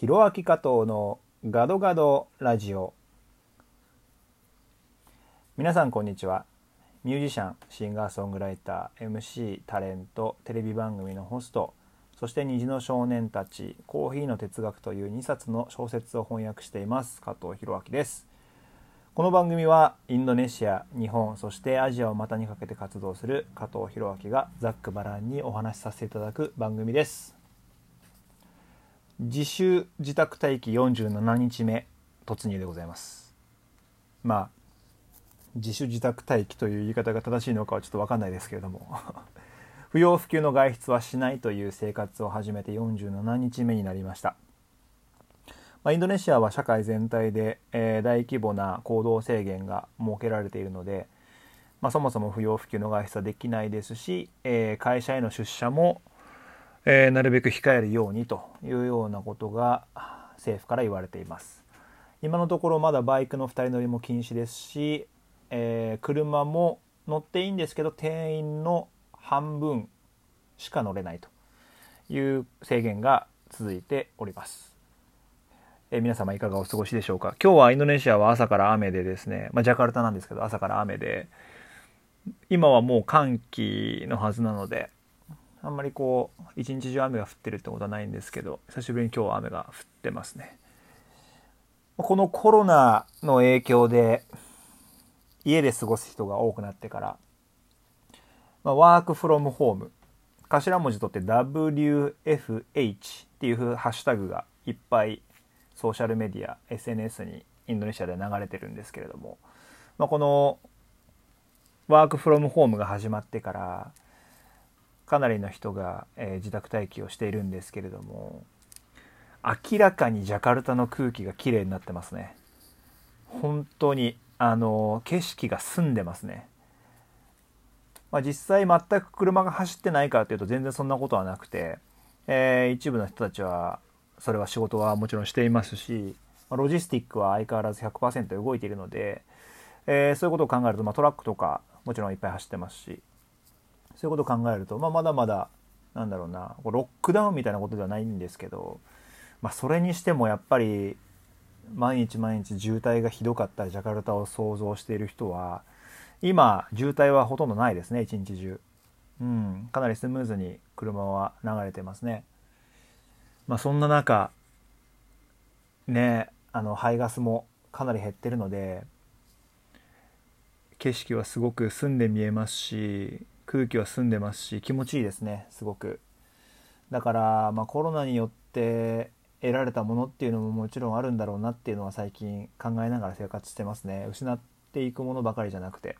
ひろあき加藤のガドガドラジオ。皆さんこんにちは。ミュージシャンシンガーソングライター MC タレントテレビ番組のホストそして虹の少年たちコーヒーの哲学という2冊の小説を翻訳しています加藤弘明です。この番組はインドネシア日本そしてアジアを股にかけて活動する加藤弘明がざっくばらんにお話しさせていただく番組です。自習自宅待機47日目突入でございます。まあ自主自宅待機という言い方が正しいのかはちょっと分かんないですけれども。不要不急の外出はしないという生活を始めて47日目になりました。まあ、インドネシアは社会全体で、えー、大規模な行動制限が設けられているので、まあ、そもそも不要不急の外出はできないですし、えー、会社への出社も、えー、なるべく控えるようにというようなことが政府から言われています。今のところまだバイクの2人乗りも禁止ですし、え車も乗っていいんですけど定員の半分しか乗れないという制限が続いております。え皆様いかがお過ごしでしょうか？今日はインドネシアは朝から雨でですね、まあ、ジャカルタなんですけど朝から雨で。今はもう寒気のはずなのであんまりこう一日中雨が降ってるってことはないんですけど久しぶりに今日は雨が降ってますね。このコロナの影響で家で過ごす人が多くなってから、まあ、ワークフロムホーム頭文字取って WFH っていうハッシュタグがいっぱいソーシャルメディア SNS にインドネシアで流れてるんですけれども、まあ、このワークフロムホームが始まってからかなりの人が、えー、自宅待機をしているんですけれども明らかにジャカルタの空気が綺麗になってますね。本当にあの景色が澄んでますね、まあ、実際全く車が走ってないかというと全然そんなことはなくて、えー、一部の人たちはそれは仕事はもちろんしていますしロジスティックは相変わらず100%動いているので、えー、そういうことを考えると、まあ、トラックとかもちろんいっぱい走ってますしそういうことを考えると、まあ、まだまだなんだろうなロックダウンみたいなことではないんですけど、まあ、それにしてもやっぱり毎日毎日渋滞がひどかったジャカルタを想像している人は今渋滞はほとんどないですね一日中、うん、かなりスムーズに車は流れてますね。まあ、そんな中ねあの排ガスもかなり減ってるので景色はすごく澄んで見えますし空気は澄んでますし気持ちいいですねすごく。だから、まあ、コロナによって得られたものっていうのももちろんあるんだろうなっていうのは最近考えながら生活してますね。失っていくものばかりじゃなくて。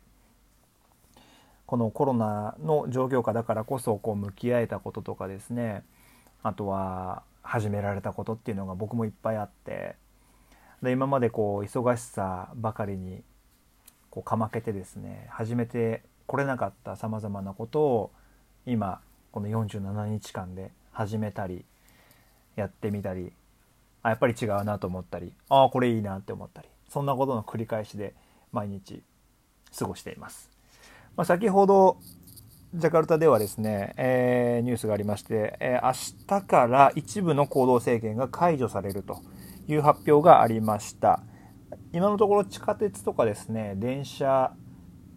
このコロナの状況下だからこそこう向き合えたこととかですね。あとは始められたことっていうのが僕もいっぱいあって。で今までこう忙しさばかりにこうかまけてですね始めてこれなかったさまざまなことを今この47日間で始めたりやってみたりあやっぱり違うなと思ったりああこれいいなって思ったりそんなことの繰り返しで毎日過ごしています。まあ、先ほどジャカルタではですね、えー、ニュースがありまして、えー、明日から一部の行動制限が解除されるという発表がありました。今のところ地下鉄とかですね、電車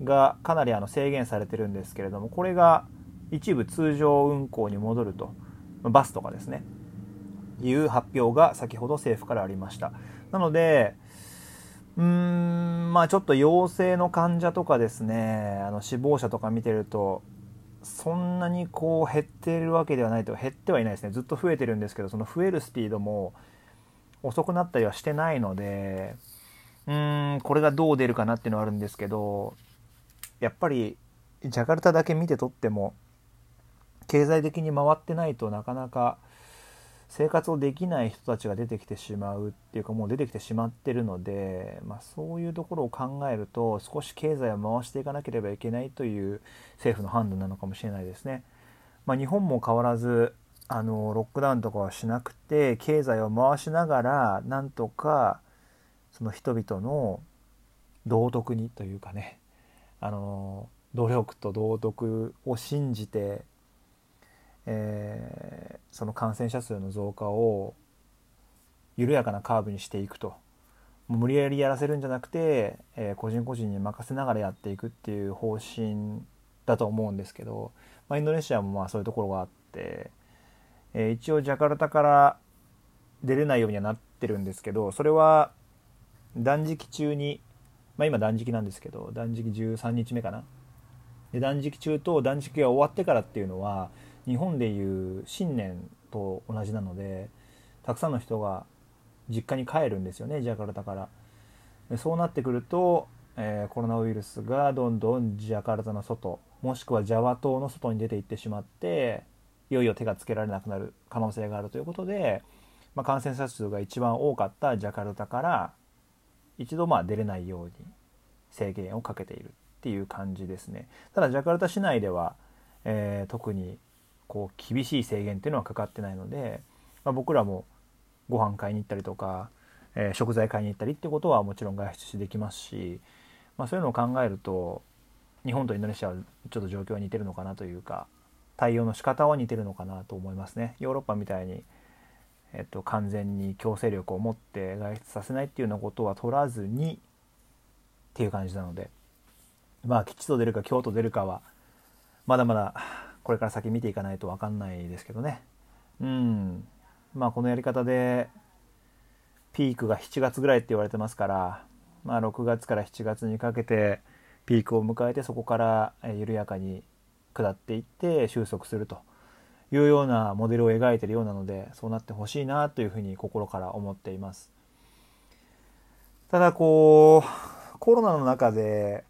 がかなりあの制限されてるんですけれども、これが一部通常運行に戻ると、バスとかですね、いう発表が先ほど政府からありました。なので、うーん、まあちょっと陽性の患者とかですね、あの死亡者とか見てると、そんなにこう減ってるわけではないと減ってはいないですねずっと増えてるんですけどその増えるスピードも遅くなったりはしてないのでうーんこれがどう出るかなっていうのはあるんですけどやっぱりジャカルタだけ見てとっても経済的に回ってないとなかなか生活をできない人たちが出てきてしまうっていうかもう出てきてしまってるので、まあ、そういうところを考えると少し経済を回していかなければいけないという政府の判断なのかもしれないですね。まあ、日本も変わらずあのロックダウンとかはしなくて経済を回しながらなんとかその人々の道徳にというかねあの努力と道徳を信じてえー、その感染者数の増加を緩やかなカーブにしていくと。無理やりやらせるんじゃなくて、えー、個人個人に任せながらやっていくっていう方針だと思うんですけど、まあ、インドネシアもまあそういうところがあって、えー、一応ジャカルタから出れないようにはなってるんですけどそれは断食中に、まあ、今断食なんですけど断食13日目かな。で断食中と断食が終わってからっていうのは日本でいう新年と同じなのでたくさんの人が実家に帰るんですよねジャカルタから。でそうなってくると、えー、コロナウイルスがどんどんジャカルタの外もしくはジャワ島の外に出ていってしまっていよいよ手がつけられなくなる可能性があるということで、まあ、感染者数が一番多かったジャカルタから一度まあ出れないように制限をかけているっていう感じですねただジャカルタ市内では、えー、特にこう厳しい制限っていうのはかかってないので、まあ、僕らもご飯買いに行ったりとか、えー、食材買いに行ったりってことはもちろん外出しできますし、まあ、そういうのを考えると日本とインドネシアはちょっと状況は似てるのかなというか対応の仕方は似てるのかなと思いますね。ヨーロッパみたいにえっと、完全に強制力を持って外出させないっていうようなことは取らずにっていう感じなのでまあ吉と出るか京と出るかはまだまだこれから先見ていかないと分かんないですけどねうんまあこのやり方でピークが7月ぐらいって言われてますからまあ6月から7月にかけてピークを迎えてそこから緩やかに下っていって収束すると。いうようなモデルを描いているようなのでそうなってほしいなというふうに心から思っています。ただこうコロナの中で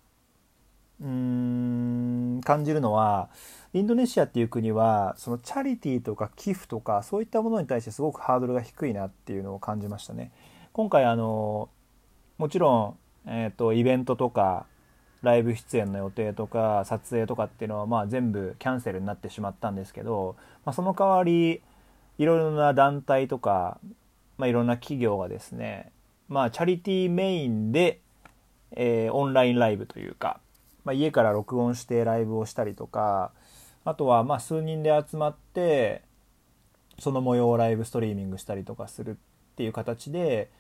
うーん感じるのはインドネシアっていう国はそのチャリティーとか寄付とかそういったものに対してすごくハードルが低いなっていうのを感じましたね。今回あのもちろん、えーとイベントとかライブ出演の予定とか撮影とかっていうのはまあ全部キャンセルになってしまったんですけど、まあ、その代わりいろいろな団体とか、まあ、いろんな企業がですね、まあ、チャリティーメインで、えー、オンラインライブというか、まあ、家から録音してライブをしたりとかあとはまあ数人で集まってその模様をライブストリーミングしたりとかするっていう形で、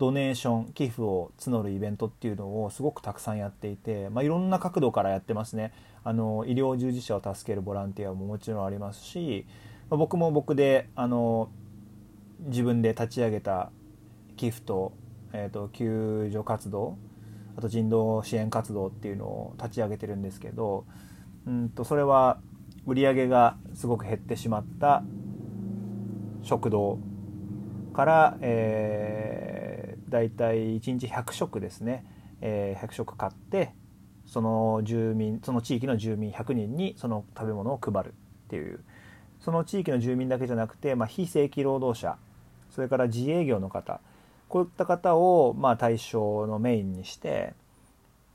ドネーション寄付を募るイベントっていうのをすごくたくさんやっていて、まあ、いろんな角度からやってますね。あの医療従事者を助けるボランティアももちろんありますし、まあ、僕も僕であの自分で立ち上げた寄付と,、えーと、救助活動あと人道支援活動っていうのを立ち上げてるんですけどうんとそれは売り上げがすごく減ってしまった食堂から、えー大体1日100食ですね、えー、100食買ってその住民その地域の住民100人にその食べ物を配るっていう。その地域の住民だけじゃなくて、まあ、非正規労働者それから自営業の方。こういった方をまあ対象のメインにして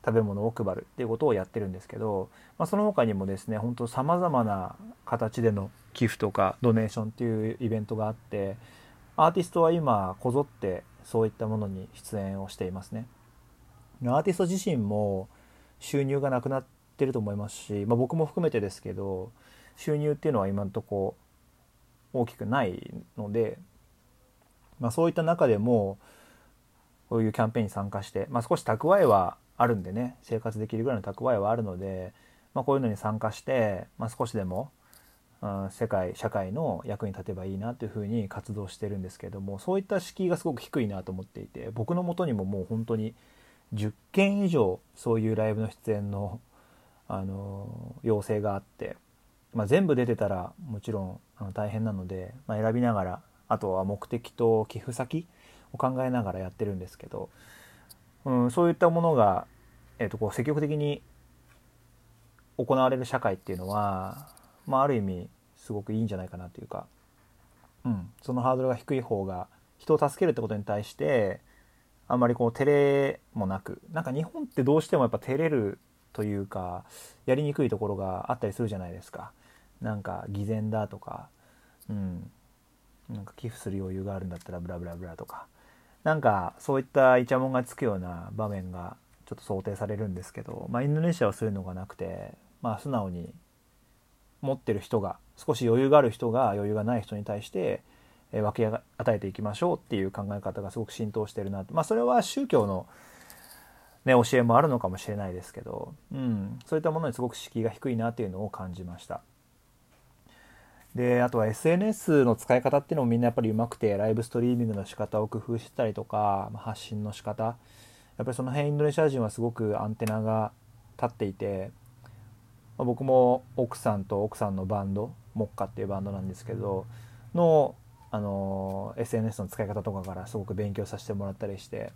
食べ物を配るっていうことをやってるんですけど、まあ、その他にもですね本当さまざまな形での寄付とかドネーションっていうイベントがあってアーティストは今こぞってそういったものに出演をしていますね。アーティスト自身も収入がなくなってると思いますし、まあ、僕も含めてですけど収入っていうのは今んとこ大きくないので、まあ、そういった中でもこういうキャンペーンに参加して、まあ、少し蓄えはあるんでね生活できるぐらいの蓄えはあるので、まあ、こういうのに参加して、まあ、少しでも世界社会の役に立てばいいなというふうに活動してるんですけどもそういった敷居がすごく低いなと思っていて僕のもとにももう本当に10件以上そういうライブの出演のあの要請があって、まあ、全部出てたらもちろんあの大変なので、まあ、選びながらあとは目的と寄付先を考えながらやってるんですけど、うん、そういったものが、えー、とこう積極的に行われる社会っていうのはまあ、ある意味すごくいいんじゃないかなというか、うん、そのハードルが低い方が人を助けるってことに対してあんまりこう照れもなく。なんか日本ってどうしてもやっぱ照れるというかやりにくいところがあったりするじゃないですか。なんか偽善だとか。うん。なんか寄付する余裕があるんだったらブラブラブラとか。なんかそういったイチャモンがつくような場面がちょっと想定されるんですけど、まあ、インドネシアはそういうのがなくて、まあ、素直に持ってる人が少し余裕がある人が余裕がない人に対して分け与えていきましょうっていう考え方がすごく浸透してるなまあそれは宗教の、ね、教えもあるのかもしれないですけど、うん、そういったものにすごく敷居が低いなっていうのを感じました。であとは SNS の使い方っていうのもみんなやっぱりうまくてライブストリーミングの仕方を工夫してたりとかま発信の仕方。やっぱりその辺インドネシア人はすごくアンテナが立っていて、まあ、僕も奥さんと奥さんのバンドモッカっていうバンドなんですけどのあの SNS の使い方とかからすごく勉強させてもらったりして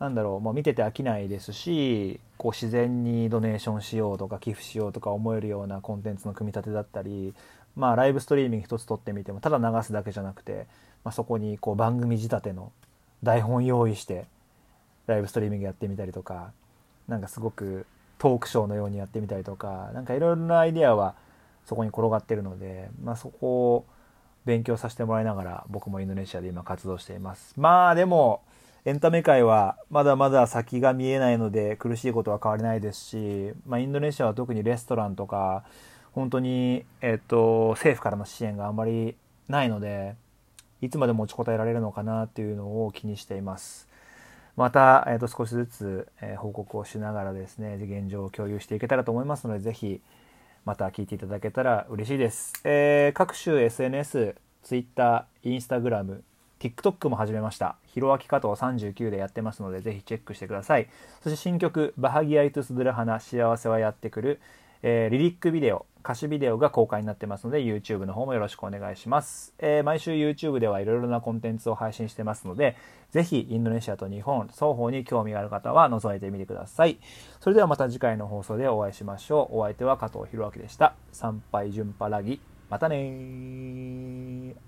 なんだろう、まあ、見てて飽きないですしこう自然にドネーションしようとか寄付しようとか思えるようなコンテンツの組み立てだったりまあライブストリーミング一つ撮ってみてもただ流すだけじゃなくて、まあ、そこにこう番組仕立ての台本用意してライブストリーミングやってみたりとかなんかすごくトークショーのようにやってみたりとか何かいろいろなアイデアはそこに転がってるので、まあ、そこを勉強させてもらいながら僕もインドネシアで今活動していますまあでもエンタメ界はまだまだ先が見えないので苦しいことは変わりないですし、まあ、インドネシアは特にレストランとか本当に、えっと、政府からの支援があんまりないので、いつまで持ちこたえられるのかなっていうのを気にしています。また、えっと、少しずつ、え、報告をしながらですね、現状を共有していけたらと思いますので、ぜひ、また聞いていただけたら嬉しいです。えー、各種 SNS、Twitter、Instagram、TikTok も始めました。ひろあき加藤39でやってますので、ぜひチェックしてください。そして新曲、バハギアイトスドラハナ、幸せはやってくる、えー、リリックビデオ、歌詞ビデオが公開になってますので YouTube の方もよろしくお願いします、えー、毎週 YouTube ではいろいろなコンテンツを配信してますのでぜひインドネシアと日本双方に興味がある方は覗いてみてください。それではまた次回の放送でお会いしましょう。お相手は加藤弘明でした。参拝順パラギ。またね